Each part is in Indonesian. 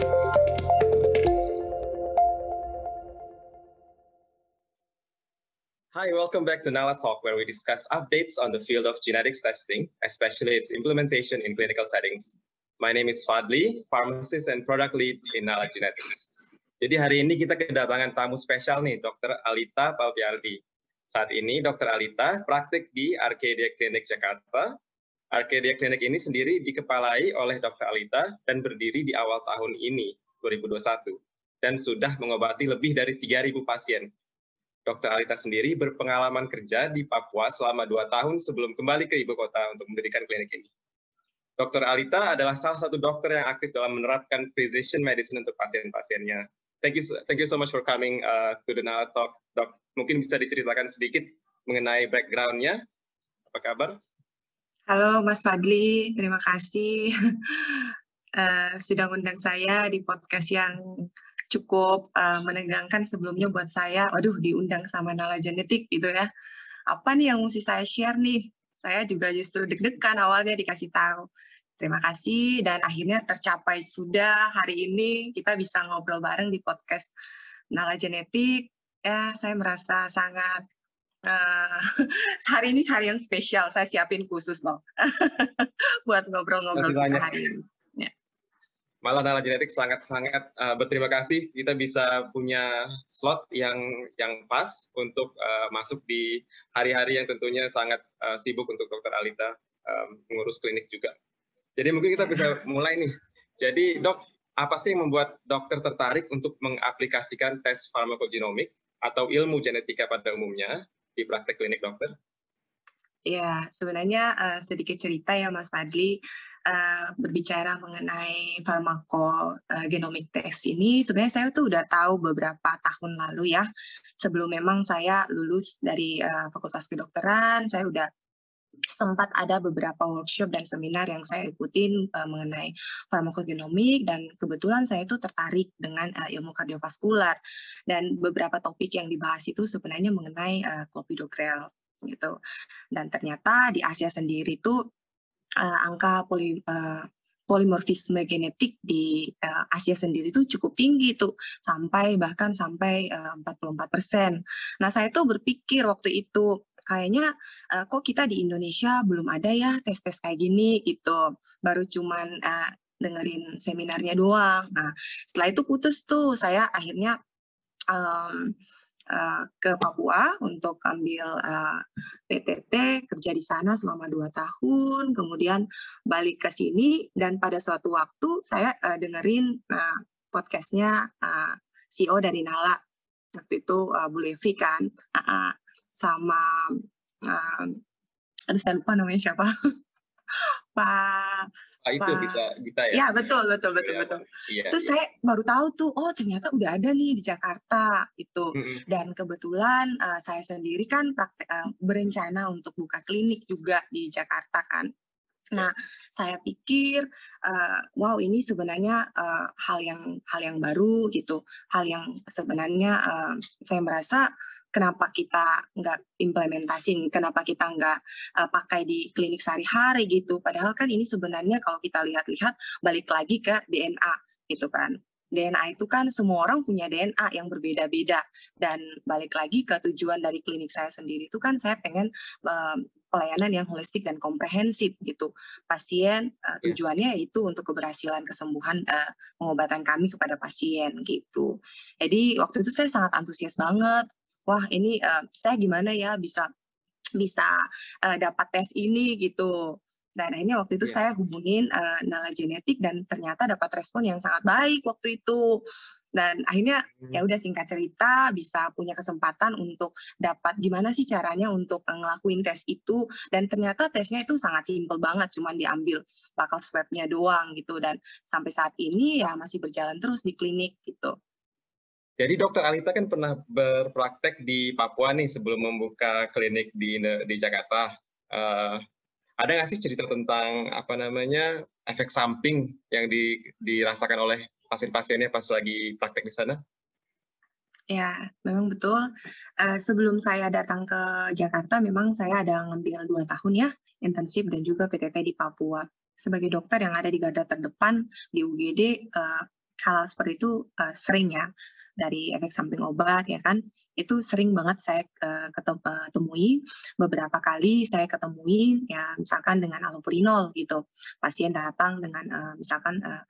Hi, welcome back to Nala Talk, where we discuss updates on the field of genetics testing, especially its implementation in clinical settings. My name is Fadli, pharmacist and product lead in Nala Genetics. Jadi hari ini kita kedatangan tamu spesial nih, Dr. Alita Palpiardi. Saat ini Dr. Alita praktik di Arcadia Clinic Jakarta. Arcadia Clinic ini sendiri dikepalai oleh Dr. Alita dan berdiri di awal tahun ini, 2021, dan sudah mengobati lebih dari 3.000 pasien Dr. Alita sendiri berpengalaman kerja di Papua selama dua tahun sebelum kembali ke ibu kota untuk mendirikan klinik ini. Dr. Alita adalah salah satu dokter yang aktif dalam menerapkan precision medicine untuk pasien-pasiennya. Thank you, thank you so much for coming uh, to the Nala Talk, Dok. Mungkin bisa diceritakan sedikit mengenai background-nya. Apa kabar? Halo Mas Fadli, terima kasih uh, sudah undang saya di podcast yang cukup uh, menegangkan sebelumnya buat saya. Waduh, diundang sama Nala Genetik gitu ya. Apa nih yang mesti saya share nih? Saya juga justru deg-degan awalnya dikasih tahu. Terima kasih dan akhirnya tercapai sudah hari ini kita bisa ngobrol bareng di podcast Nala Genetik. Ya, saya merasa sangat uh, hari ini hari yang spesial. Saya siapin khusus loh buat ngobrol-ngobrol hari ini malah Nala Genetik sangat-sangat uh, berterima kasih kita bisa punya slot yang yang pas untuk uh, masuk di hari-hari yang tentunya sangat uh, sibuk untuk Dokter Alita um, mengurus klinik juga. Jadi mungkin kita bisa mulai nih. Jadi dok, apa sih yang membuat dokter tertarik untuk mengaplikasikan tes farmakogenomik atau ilmu genetika pada umumnya di praktek klinik dokter? Ya, sebenarnya uh, sedikit cerita ya Mas Fadli uh, berbicara mengenai farmakogenomic uh, test ini. Sebenarnya saya tuh udah tahu beberapa tahun lalu ya, sebelum memang saya lulus dari uh, Fakultas Kedokteran, saya udah sempat ada beberapa workshop dan seminar yang saya ikutin uh, mengenai farmakogenomik dan kebetulan saya itu tertarik dengan uh, ilmu kardiovaskular dan beberapa topik yang dibahas itu sebenarnya mengenai uh, clopidogrel gitu. Dan ternyata di Asia sendiri itu uh, angka poli, uh, polimorfisme genetik di uh, Asia sendiri itu cukup tinggi tuh sampai bahkan sampai uh, 44 persen. Nah saya tuh berpikir waktu itu kayaknya uh, kok kita di Indonesia belum ada ya tes-tes kayak gini gitu. Baru cuman uh, dengerin seminarnya doang. Nah setelah itu putus tuh. Saya akhirnya um, Eh, ke Papua untuk ambil uh, PTT kerja di sana selama dua tahun. Kemudian balik ke sini. Dan pada suatu waktu saya uh, dengerin uh, podcastnya uh, CEO dari Nala. Waktu itu uh, Bu Levi kan. Uh, uh, sama uh, aduh saya lupa namanya siapa Pak Ah, itu bisa bisa ya. Iya betul betul betul ya, betul. Iya, Terus iya. saya baru tahu tuh oh ternyata udah ada nih di Jakarta itu. Mm -hmm. Dan kebetulan uh, saya sendiri kan praktek uh, berencana untuk buka klinik juga di Jakarta kan. Nah, saya pikir uh, wow ini sebenarnya uh, hal yang hal yang baru gitu, hal yang sebenarnya uh, saya merasa kenapa kita nggak implementasin, kenapa kita nggak uh, pakai di klinik sehari-hari gitu. Padahal kan ini sebenarnya kalau kita lihat-lihat balik lagi ke DNA gitu kan. DNA itu kan semua orang punya DNA yang berbeda-beda dan balik lagi ke tujuan dari klinik saya sendiri itu kan saya pengen um, pelayanan yang holistik dan komprehensif gitu. Pasien uh, tujuannya itu untuk keberhasilan kesembuhan uh, pengobatan kami kepada pasien gitu. Jadi waktu itu saya sangat antusias banget wah ini uh, saya gimana ya bisa bisa uh, dapat tes ini gitu. Dan akhirnya waktu itu yeah. saya hubungin uh, Nala Genetik dan ternyata dapat respon yang sangat baik waktu itu. Dan akhirnya hmm. ya udah singkat cerita bisa punya kesempatan untuk dapat gimana sih caranya untuk ngelakuin tes itu dan ternyata tesnya itu sangat simpel banget cuman diambil bakal swabnya doang gitu dan sampai saat ini ya masih berjalan terus di klinik gitu. Jadi dokter Alita kan pernah berpraktek di Papua nih sebelum membuka klinik di di Jakarta. Uh, ada nggak sih cerita tentang apa namanya efek samping yang di, dirasakan oleh pasien-pasiennya pas lagi praktek di sana? Ya, memang betul. Uh, sebelum saya datang ke Jakarta, memang saya ada ngambil dua tahun ya intensif dan juga PTT di Papua. Sebagai dokter yang ada di garda terdepan di UGD, uh, hal seperti itu uh, sering ya dari efek samping obat ya kan? Itu sering banget saya uh, ketemui beberapa kali saya ketemui ya misalkan dengan allopurinol gitu. Pasien datang dengan uh, misalkan uh,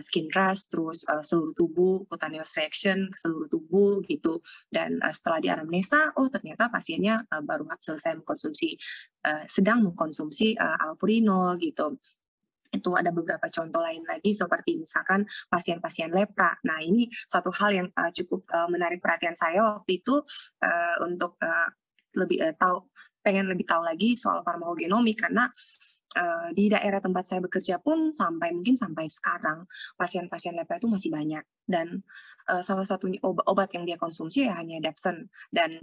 skin rash, terus uh, seluruh tubuh, cutaneous reaction seluruh tubuh gitu. Dan uh, setelah di anamnesa, oh ternyata pasiennya uh, baru selesai mengkonsumsi, sedang mengkonsumsi uh, allopurinol gitu itu ada beberapa contoh lain lagi seperti misalkan pasien-pasien lepra. Nah ini satu hal yang uh, cukup uh, menarik perhatian saya waktu itu uh, untuk uh, lebih uh, tahu pengen lebih tahu lagi soal farmakogenomik karena uh, di daerah tempat saya bekerja pun sampai mungkin sampai sekarang pasien-pasien lepra itu masih banyak dan uh, salah satunya obat, obat yang dia konsumsi ya hanya Dapson dan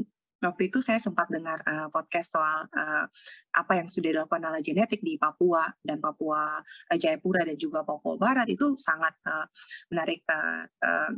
waktu itu saya sempat dengar uh, podcast soal uh, apa yang sudah dilakukan ala genetik di Papua dan Papua uh, Jayapura dan juga Papua Barat itu sangat uh, menarik uh, uh,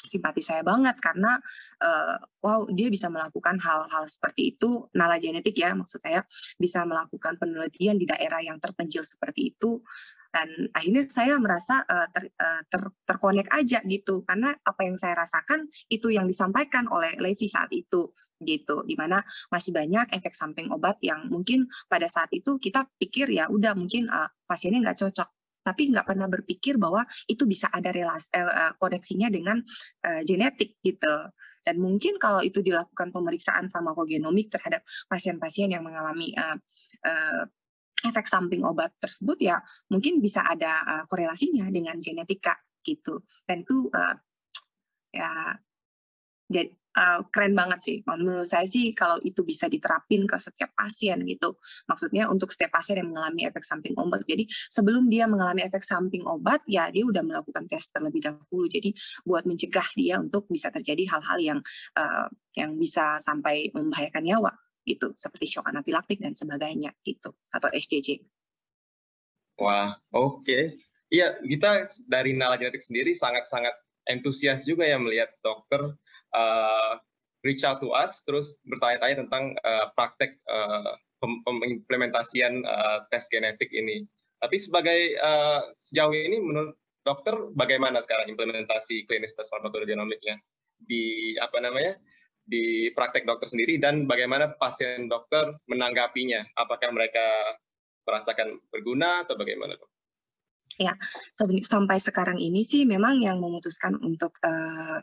simpati saya banget karena uh, wow dia bisa melakukan hal-hal seperti itu. Nala genetik ya maksud saya bisa melakukan penelitian di daerah yang terpencil seperti itu dan akhirnya saya merasa uh, ter, uh, ter, terkonek aja gitu. Karena apa yang saya rasakan itu yang disampaikan oleh Levi saat itu gitu. Di mana masih banyak efek samping obat yang mungkin pada saat itu kita pikir ya udah mungkin uh, pasiennya nggak cocok. Tapi nggak pernah berpikir bahwa itu bisa ada relasi uh, koneksinya dengan uh, genetik gitu. Dan mungkin kalau itu dilakukan pemeriksaan farmakogenomik terhadap pasien-pasien yang mengalami uh, uh, efek samping obat tersebut ya mungkin bisa ada uh, korelasinya dengan genetika gitu. Dan itu uh, ya jadi uh, keren banget sih. Menurut saya sih kalau itu bisa diterapin ke setiap pasien gitu. Maksudnya untuk setiap pasien yang mengalami efek samping obat. Jadi sebelum dia mengalami efek samping obat ya dia udah melakukan tes terlebih dahulu. Jadi buat mencegah dia untuk bisa terjadi hal-hal yang uh, yang bisa sampai membahayakan nyawa gitu seperti shock anafilaktik dan sebagainya gitu atau SCC. Wah, oke. Okay. Iya, kita dari Nala Genetik sendiri sangat-sangat antusias juga ya melihat dokter uh, reach out to us terus bertanya-tanya tentang uh, praktek uh, pengimplementasian uh, tes genetik ini. Tapi sebagai uh, sejauh ini menurut dokter bagaimana sekarang implementasi klinis tes farmakogenomiknya di apa namanya di praktek dokter sendiri dan bagaimana pasien dokter menanggapinya? Apakah mereka merasakan berguna atau bagaimana? Ya, sampai sekarang ini sih memang yang memutuskan untuk uh,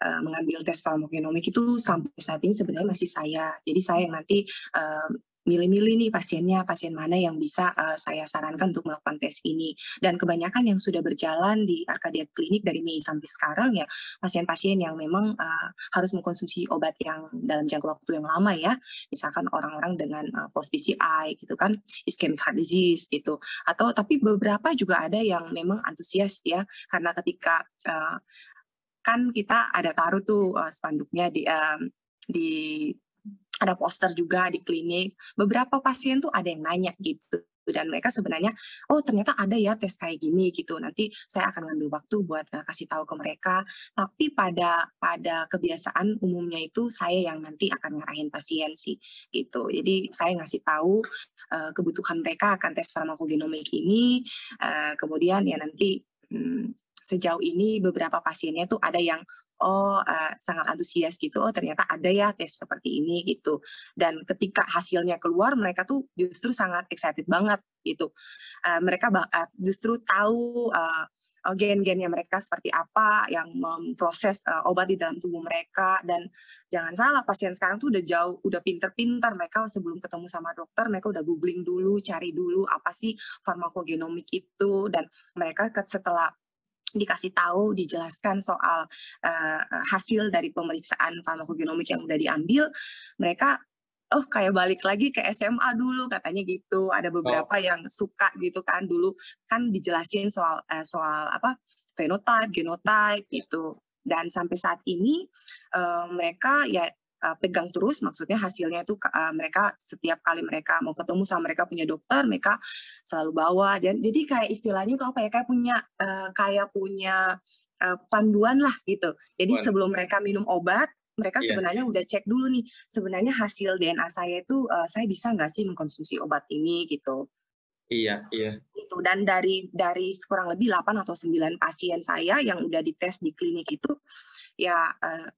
uh, mengambil tes farmakogenomik itu sampai saat ini sebenarnya masih saya. Jadi saya yang nanti uh, milih-milih nih pasiennya, pasien mana yang bisa uh, saya sarankan untuk melakukan tes ini. Dan kebanyakan yang sudah berjalan di Arkadia Klinik dari Mei sampai sekarang ya pasien-pasien yang memang uh, harus mengkonsumsi obat yang dalam jangka waktu yang lama ya. Misalkan orang-orang dengan uh, post PCI gitu kan, ischemic heart disease gitu. Atau tapi beberapa juga ada yang memang antusias ya karena ketika uh, kan kita ada taruh tuh uh, spanduknya di um, di ada poster juga di klinik. Beberapa pasien tuh ada yang nanya gitu. Dan mereka sebenarnya oh ternyata ada ya tes kayak gini gitu. Nanti saya akan ngambil waktu buat uh, kasih tahu ke mereka. Tapi pada pada kebiasaan umumnya itu saya yang nanti akan ngarahin pasien sih gitu. Jadi saya ngasih tahu uh, kebutuhan mereka akan tes farmakogenomik ini uh, kemudian ya nanti hmm, sejauh ini beberapa pasiennya tuh ada yang oh uh, sangat antusias gitu oh ternyata ada ya tes seperti ini gitu. Dan ketika hasilnya keluar mereka tuh justru sangat excited banget gitu. Uh, mereka uh, justru tahu uh, gen-gennya mereka seperti apa yang memproses uh, obat di dalam tubuh mereka. Dan jangan salah pasien sekarang tuh udah jauh udah pinter-pinter. Mereka sebelum ketemu sama dokter mereka udah googling dulu cari dulu apa sih farmakogenomik itu. Dan mereka setelah dikasih tahu, dijelaskan soal uh, hasil dari pemeriksaan farmakogenomik yang udah diambil, mereka oh kayak balik lagi ke SMA dulu katanya gitu. Ada beberapa oh. yang suka gitu kan dulu kan dijelasin soal uh, soal apa fenotype, genotype gitu. Dan sampai saat ini uh, mereka ya uh, pegang terus maksudnya hasilnya itu uh, mereka setiap kali mereka mau ketemu sama mereka punya dokter mereka selalu bawa dan jadi kayak istilahnya itu apa ya kayak punya uh, kayak punya uh, panduan lah gitu jadi One. sebelum mereka minum obat mereka yeah. sebenarnya udah cek dulu nih sebenarnya hasil DNA saya itu uh, saya bisa nggak sih mengkonsumsi obat ini gitu Iya, iya. Itu dan dari dari kurang lebih 8 atau 9 pasien saya yang udah dites di klinik itu ya uh,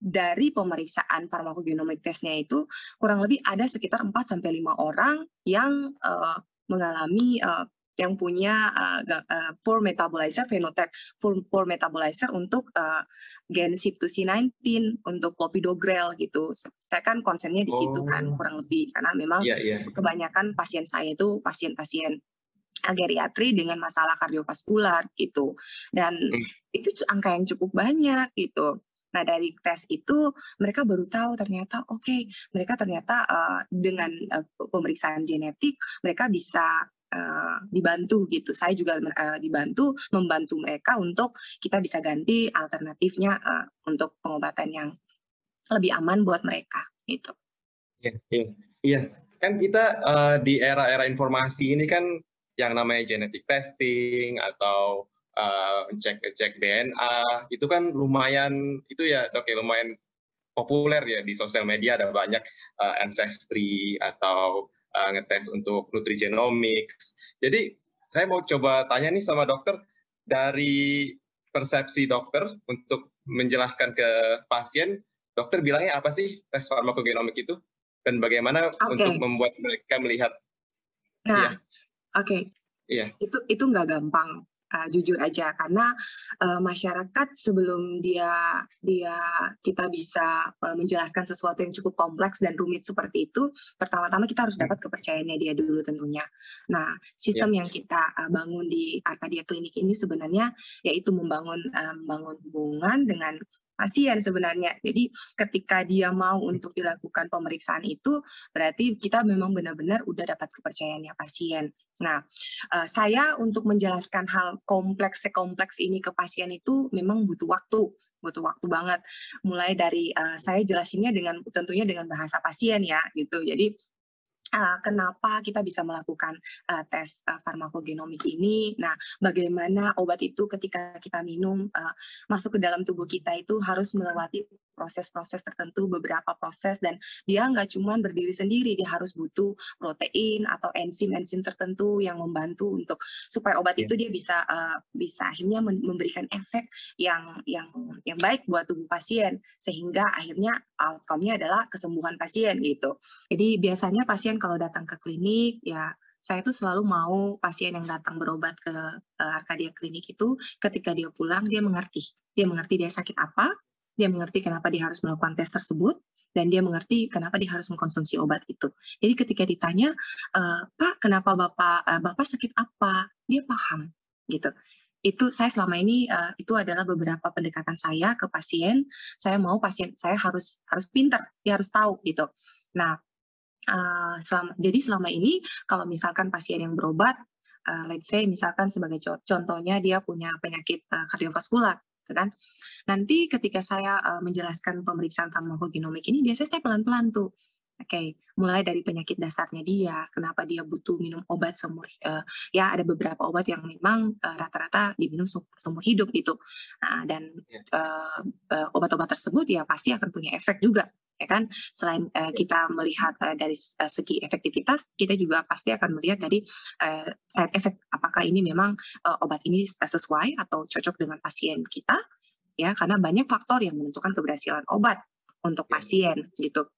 dari pemeriksaan farmakogenomik tesnya itu kurang lebih ada sekitar 4 sampai 5 orang yang uh, mengalami uh, yang punya uh, uh, poor metabolizer phenotype poor, poor metabolizer untuk uh, gen CYP2C19 untuk clopidogrel gitu. Saya kan konsennya di situ kan, oh. kan kurang lebih karena memang yeah, yeah. kebanyakan pasien saya itu pasien-pasien geriatri dengan masalah kardiovaskular gitu. Dan hmm. itu angka yang cukup banyak gitu. Nah dari tes itu mereka baru tahu ternyata oke okay, mereka ternyata uh, dengan uh, pemeriksaan genetik mereka bisa uh, dibantu gitu. Saya juga uh, dibantu membantu mereka untuk kita bisa ganti alternatifnya uh, untuk pengobatan yang lebih aman buat mereka gitu. Iya, iya, iya. Kan kita uh, di era-era informasi ini kan yang namanya genetic testing atau uh, cek cek DNA itu kan lumayan itu ya dok ya lumayan populer ya di sosial media ada banyak uh, ancestry atau uh, ngetes untuk nutrigenomics. Jadi saya mau coba tanya nih sama dokter dari persepsi dokter untuk menjelaskan ke pasien, dokter bilangnya apa sih tes farmakogenomik itu dan bagaimana okay. untuk membuat mereka melihat Nah, ya. Oke. Okay. Iya. Itu itu nggak gampang. Uh, jujur aja karena uh, masyarakat sebelum dia dia kita bisa uh, menjelaskan sesuatu yang cukup kompleks dan rumit seperti itu pertama-tama kita harus hmm. dapat kepercayaannya dia dulu tentunya. Nah sistem yeah. yang kita uh, bangun di Arkadia Klinik ini sebenarnya yaitu membangun uh, membangun hubungan dengan pasien sebenarnya. Jadi ketika dia mau untuk dilakukan pemeriksaan itu berarti kita memang benar-benar udah dapat kepercayaannya pasien. Nah, uh, saya untuk menjelaskan hal kompleks sekompleks ini ke pasien itu memang butuh waktu, butuh waktu banget. Mulai dari uh, saya jelasinnya dengan tentunya dengan bahasa pasien ya gitu. Jadi uh, kenapa kita bisa melakukan uh, tes uh, farmakogenomik ini. Nah, bagaimana obat itu ketika kita minum masuk ke dalam tubuh kita itu harus melewati proses-proses tertentu, beberapa proses dan dia nggak cuma berdiri sendiri, dia harus butuh protein atau enzim-enzim tertentu yang membantu untuk supaya obat yeah. itu dia bisa uh, bisa akhirnya memberikan efek yang yang yang baik buat tubuh pasien sehingga akhirnya outcome-nya adalah kesembuhan pasien gitu. Jadi biasanya pasien kalau datang ke klinik ya saya itu selalu mau pasien yang datang berobat ke uh, Arkadia Klinik itu ketika dia pulang dia mengerti. Dia mengerti dia sakit apa, dia mengerti kenapa dia harus melakukan tes tersebut, dan dia mengerti kenapa dia harus mengkonsumsi obat itu. Jadi ketika ditanya, e, Pak, kenapa Bapak uh, Bapak sakit apa? Dia paham, gitu. Itu saya selama ini uh, itu adalah beberapa pendekatan saya ke pasien. Saya mau pasien saya harus harus pintar, dia harus tahu, gitu. Nah, uh, selama, jadi selama ini kalau misalkan pasien yang berobat, uh, let's say misalkan sebagai contohnya dia punya penyakit uh, kardiovaskular, gitu kan. Nanti ketika saya uh, menjelaskan pemeriksaan farmakogenomik ini, biasanya saya pelan-pelan tuh. Oke, okay, mulai dari penyakit dasarnya dia, kenapa dia butuh minum obat seumur, uh, ya ada beberapa obat yang memang uh, rata-rata diminum seumur hidup gitu. Nah, dan uh, uh, obat-obat tersebut ya pasti akan punya efek juga ya kan? Selain uh, kita melihat uh, dari uh, segi efektivitas kita juga pasti akan melihat dari uh, side effect apakah ini memang uh, obat ini sesuai atau cocok dengan pasien kita ya. Karena banyak faktor yang menentukan keberhasilan obat untuk iya. pasien gitu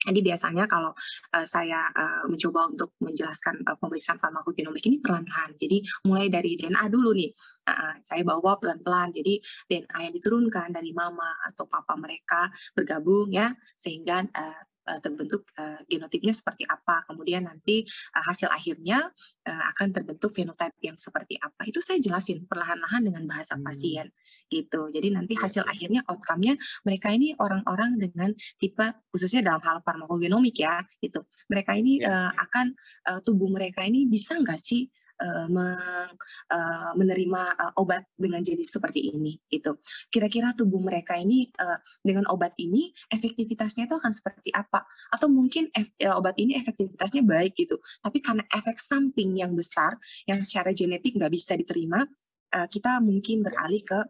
jadi biasanya kalau uh, saya uh, mencoba untuk menjelaskan uh, pemeriksaan farmakogenomik ini perlahan-lahan. Jadi mulai dari DNA dulu nih, uh, saya bawa pelan-pelan. Jadi DNA yang diturunkan dari mama atau papa mereka bergabung ya, sehingga uh, terbentuk uh, genotipnya seperti apa. Kemudian nanti uh, hasil akhirnya akan terbentuk fenotipe yang seperti apa. Itu saya jelasin perlahan-lahan dengan bahasa hmm. pasien gitu. Jadi nanti hasil akhirnya outcome-nya mereka ini orang-orang dengan tipe khususnya dalam hal farmakogenomik ya gitu. Mereka ini uh, akan uh, tubuh mereka ini bisa nggak sih uh, uh, menerima uh, obat dengan jenis seperti ini itu kira-kira tubuh mereka ini dengan obat ini efektivitasnya itu akan seperti apa? Atau mungkin obat ini efektivitasnya baik gitu. Tapi karena efek samping yang besar yang secara genetik nggak bisa diterima kita mungkin beralih ke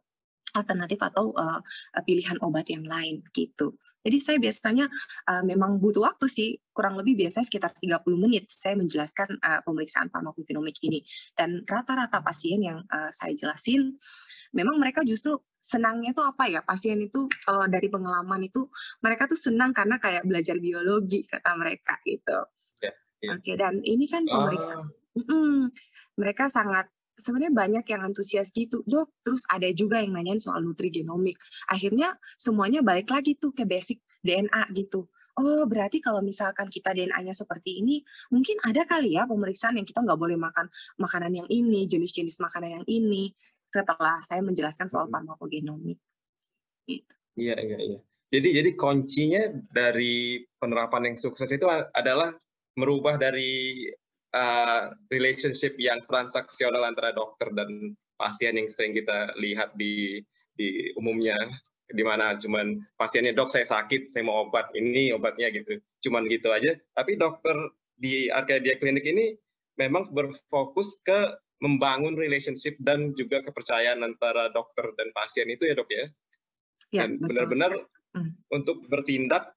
alternatif atau uh, pilihan obat yang lain gitu. Jadi saya biasanya uh, memang butuh waktu sih, kurang lebih biasanya sekitar 30 menit saya menjelaskan uh, pemeriksaan farmakogenomik ini. Dan rata-rata pasien yang uh, saya jelasin, memang mereka justru senangnya itu apa ya, pasien itu kalau dari pengalaman itu, mereka tuh senang karena kayak belajar biologi kata mereka gitu. Yeah, yeah. Oke, dan ini kan pemeriksaan, uh. mm, mereka sangat sebenarnya banyak yang antusias gitu, dok. Terus ada juga yang nanyain soal nutrigenomik. Akhirnya semuanya balik lagi tuh ke basic DNA gitu. Oh, berarti kalau misalkan kita DNA-nya seperti ini, mungkin ada kali ya pemeriksaan yang kita nggak boleh makan makanan yang ini, jenis-jenis makanan yang ini. Setelah saya menjelaskan soal farmakogenomik. Gitu. Iya, iya, iya. Jadi, jadi kuncinya dari penerapan yang sukses itu adalah merubah dari uh, relationship yang transaksional antara dokter dan pasien yang sering kita lihat di di umumnya di mana cuman pasiennya dok saya sakit saya mau obat ini obatnya gitu. Cuman gitu aja. Tapi dokter di Arcadia Klinik ini memang berfokus ke membangun relationship dan juga kepercayaan antara dokter dan pasien itu ya dok ya, ya dan benar-benar hmm. untuk bertindak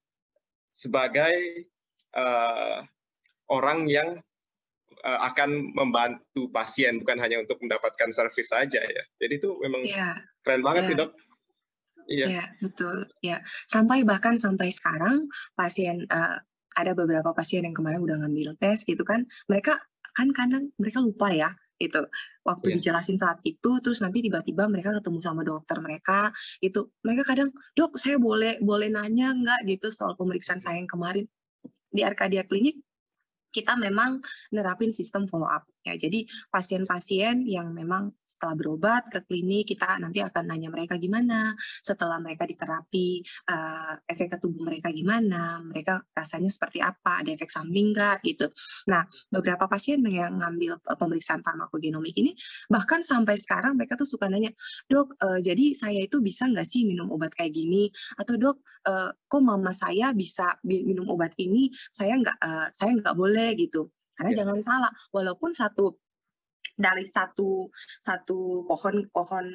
sebagai uh, orang yang akan membantu pasien bukan hanya untuk mendapatkan service saja ya. Jadi itu memang yeah. keren banget yeah. sih dok. Iya. yeah, betul. Ya, sampai bahkan sampai sekarang pasien uh, ada beberapa pasien yang kemarin udah ngambil tes gitu kan, mereka kan kadang mereka lupa ya itu waktu yeah. dijelasin saat itu terus nanti tiba-tiba mereka ketemu sama dokter mereka itu mereka kadang dok saya boleh boleh nanya nggak gitu soal pemeriksaan saya yang kemarin di Arkadia Klinik kita memang nerapin sistem follow up ya. Jadi pasien-pasien yang memang setelah berobat ke klinik kita nanti akan nanya mereka gimana, setelah mereka diterapi uh, efek ke tubuh mereka gimana, mereka rasanya seperti apa, ada efek samping nggak gitu. Nah, beberapa pasien yang ngambil uh, pemeriksaan farmakogenomik ini bahkan sampai sekarang mereka tuh suka nanya, "Dok, uh, jadi saya itu bisa nggak sih minum obat kayak gini?" Atau, "Dok, uh, kok mama saya bisa minum obat ini, saya nggak uh, saya nggak boleh gitu." Karena yeah. jangan salah, walaupun satu dari satu satu pohon pohon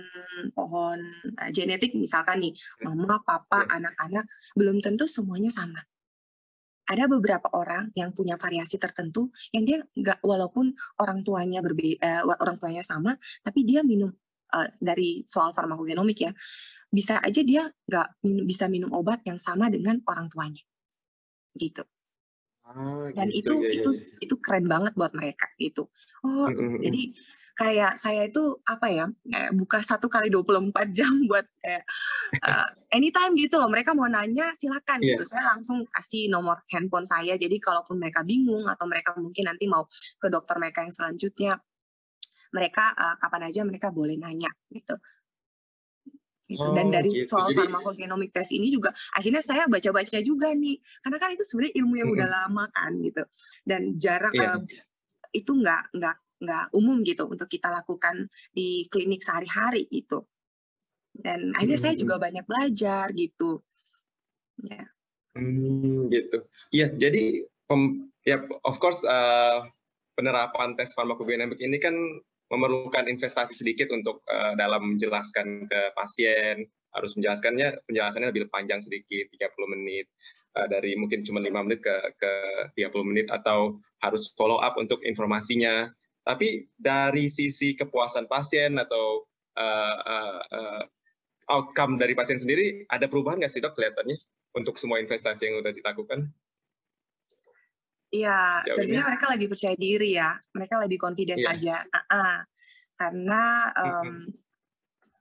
pohon uh, genetik misalkan nih ya. mama papa ya. anak-anak belum tentu semuanya sama ada beberapa orang yang punya variasi tertentu yang dia nggak walaupun orang tuanya berbeda uh, orang tuanya sama tapi dia minum uh, dari soal farmakogenomik ya bisa aja dia nggak bisa minum obat yang sama dengan orang tuanya gitu Oh, Dan gitu, itu ya, itu ya. itu keren banget buat mereka gitu. Oh, mm-hmm. jadi kayak saya itu apa ya buka satu kali 24 jam buat kayak uh, anytime gitu loh mereka mau nanya silakan yeah. gitu saya langsung kasih nomor handphone saya jadi kalaupun mereka bingung atau mereka mungkin nanti mau ke dokter mereka yang selanjutnya mereka uh, kapan aja mereka boleh nanya gitu gitu. Oh, Dan dari gitu. soal Jadi, farmakogenomik test ini juga akhirnya saya baca-baca juga nih, karena kan itu sebenarnya ilmu yang udah lama kan gitu, dan jarang yeah. uh, itu nggak nggak nggak umum gitu untuk kita lakukan di klinik sehari-hari itu. Dan akhirnya hmm. saya juga banyak belajar gitu. Ya. Hmm, gitu. Iya, jadi pem, ya of course uh, penerapan tes farmakogenomik ini kan memerlukan investasi sedikit untuk uh, dalam menjelaskan ke pasien harus menjelaskannya penjelasannya lebih panjang sedikit 30 menit uh, dari mungkin cuma lima menit ke ke 30 menit atau harus follow up untuk informasinya tapi dari sisi kepuasan pasien atau uh, uh, uh, outcome dari pasien sendiri ada perubahan nggak sih dok kelihatannya untuk semua investasi yang sudah dilakukan? Iya, tentunya mereka lebih percaya diri ya, mereka lebih confident yeah. aja. Uh -uh. Karena um,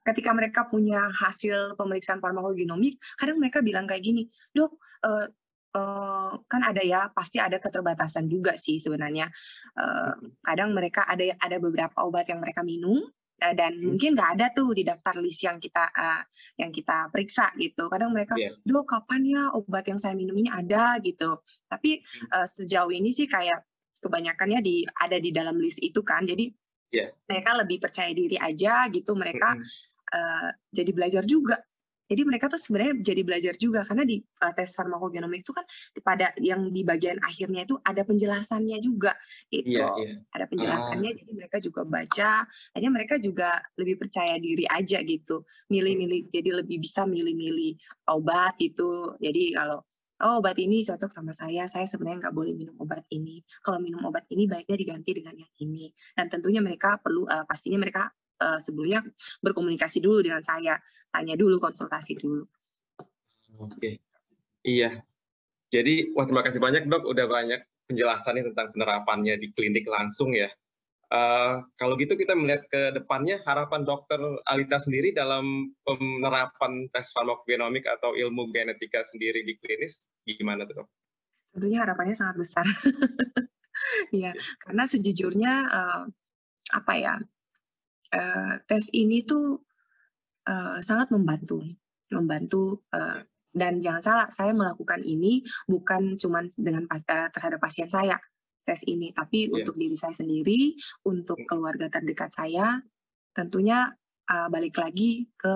ketika mereka punya hasil pemeriksaan farmakogenomik, kadang mereka bilang kayak gini, dok, uh, uh, kan ada ya, pasti ada keterbatasan juga sih sebenarnya. Uh, kadang mereka ada ada beberapa obat yang mereka minum, dan hmm. mungkin nggak ada tuh di daftar list yang kita uh, yang kita periksa gitu. Kadang mereka, yeah. dok kapan ya obat yang saya minum ini ada gitu. Tapi uh, sejauh ini sih kayak kebanyakannya di ada di dalam list itu kan. Jadi yeah. mereka lebih percaya diri aja gitu. Mereka mm -hmm. uh, jadi belajar juga Jadi mereka tuh sebenarnya jadi belajar juga karena di uh, tes farmakogenomik itu kan pada yang di bagian akhirnya itu ada penjelasannya juga itu iya, iya. ada penjelasannya ah. jadi mereka juga baca hanya mereka juga lebih percaya diri aja gitu milih-milih jadi lebih bisa milih-milih obat itu jadi kalau oh obat ini cocok sama saya, saya sebenarnya nggak boleh minum obat ini. Kalau minum obat ini baiknya diganti dengan yang ini. Dan tentunya mereka perlu, uh, pastinya mereka uh, sebelumnya berkomunikasi dulu dengan saya, tanya dulu, konsultasi dulu. Oke, iya. Jadi, wah terima kasih banyak dok, udah banyak penjelasannya tentang penerapannya di klinik langsung ya. Uh, kalau gitu kita melihat ke depannya harapan dokter Alita sendiri dalam penerapan tes farmakogenomik atau ilmu genetika sendiri di klinis gimana tuh dok? Tentunya harapannya sangat besar. Iya, karena sejujurnya uh, apa ya uh, tes ini tuh uh, sangat membantu, membantu uh, dan jangan salah, saya melakukan ini bukan cuma dengan uh, terhadap pasien saya tes ini, tapi yeah. untuk diri saya sendiri, untuk hmm. keluarga terdekat saya, tentunya uh, balik lagi ke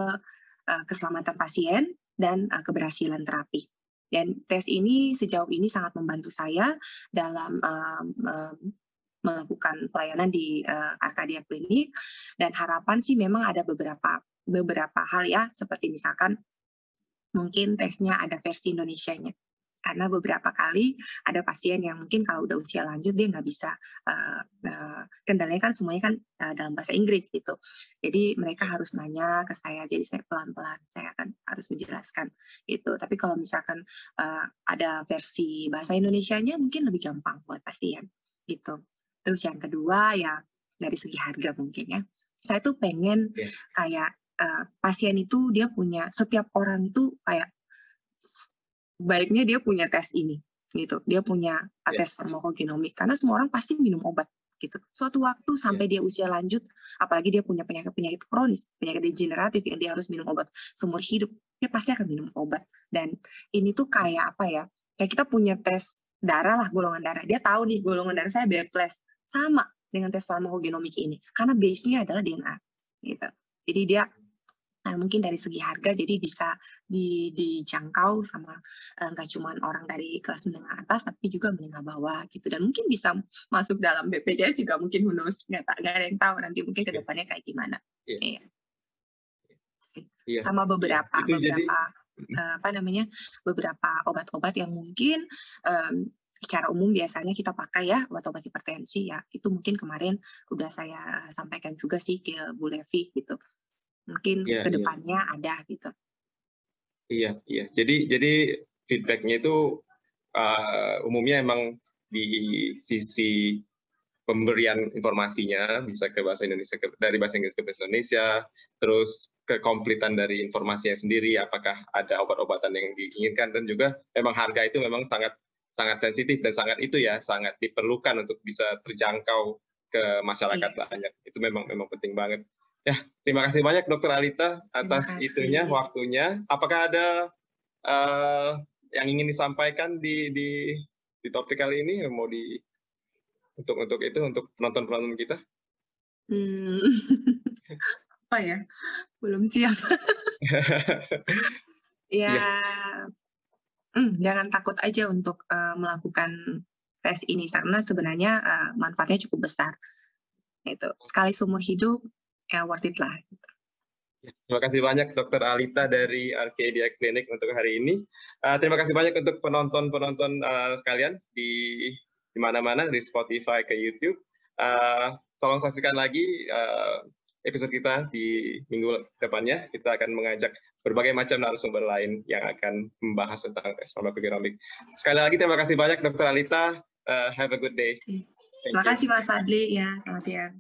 uh, keselamatan pasien dan uh, keberhasilan terapi. Dan tes ini sejauh ini sangat membantu saya dalam uh, uh, melakukan pelayanan di uh, Arcadia Clinic. Dan harapan sih memang ada beberapa beberapa hal ya. Seperti misalkan mungkin tesnya ada versi Indonesia-nya. Karena beberapa kali ada pasien yang mungkin kalau udah usia lanjut dia nggak bisa uh, uh, kendalanya kan semuanya kan uh, dalam bahasa Inggris gitu. Jadi mereka harus nanya ke saya. Jadi saya pelan-pelan saya akan harus menjelaskan itu. Tapi kalau misalkan uh, ada versi bahasa Indonesia-nya mungkin lebih gampang buat pasien gitu Terus yang kedua ya dari segi harga mungkin ya. Saya tuh pengen yeah. kayak uh, pasien itu dia punya setiap orang itu kayak baiknya dia punya tes ini gitu. Dia punya yeah. tes farmakogenomik karena semua orang pasti minum obat gitu. Suatu waktu sampai yeah. dia usia lanjut, apalagi dia punya penyakit-penyakit kronis, penyakit degeneratif yang dia harus minum obat seumur hidup, dia pasti akan minum obat. Dan ini tuh kayak apa ya? Kayak kita punya tes darah lah golongan darah. Dia tahu nih golongan darah saya B+. Sama dengan tes farmakogenomik ini, karena base-nya adalah DNA. Gitu. Jadi dia Nah, mungkin dari segi harga jadi bisa di, dijangkau sama eh, nggak cuma orang dari kelas menengah atas tapi juga menengah bawah gitu dan mungkin bisa masuk dalam BPJS juga mungkin knows nggak ada yang tahu nanti mungkin ke depannya kayak gimana yeah. Iya. Yeah. sama beberapa yeah. beberapa jadi... uh, apa namanya beberapa obat-obat yang mungkin um, secara umum biasanya kita pakai ya obat-obat hipertensi ya. Itu mungkin kemarin udah saya sampaikan juga sih ke Bu Levi gitu. Mungkin yeah, ke depannya yeah. ada gitu. Iya iya. Jadi jadi feedbacknya itu uh, umumnya emang di sisi pemberian informasinya bisa ke bahasa Indonesia ke, dari bahasa Inggris ke bahasa Indonesia terus kekomplitan dari informasinya sendiri apakah ada obat-obatan yang diinginkan dan juga memang harga itu memang sangat sangat sensitif dan sangat itu ya sangat diperlukan untuk bisa terjangkau ke masyarakat iya. banyak. Itu memang memang penting banget. Ya terima kasih banyak dokter Alita atas itunya waktunya. Apakah ada uh, yang ingin disampaikan di di di topik kali ini? Mau di untuk untuk itu untuk penonton penonton kita? Hmm, apa ya? Belum siap. Ya, ya Hmm, jangan takut aja untuk uh, melakukan tes ini karena sebenarnya uh, manfaatnya cukup besar. Itu sekali seumur hidup ya worth it lah. Ya, terima kasih banyak Dokter Alita dari Arcadia Clinic untuk hari ini. Uh, terima kasih banyak untuk penonton-penonton uh, sekalian di di mana-mana di Spotify ke YouTube. Uh, tolong saksikan lagi uh, episode kita di minggu depannya. Kita akan mengajak berbagai macam narasumber lain yang akan membahas tentang tes farmakogenomik. Sekali lagi terima kasih banyak Dr. Alita. Uh, have a good day. Thank terima you. kasih Mas Adli ya. Selamat siang.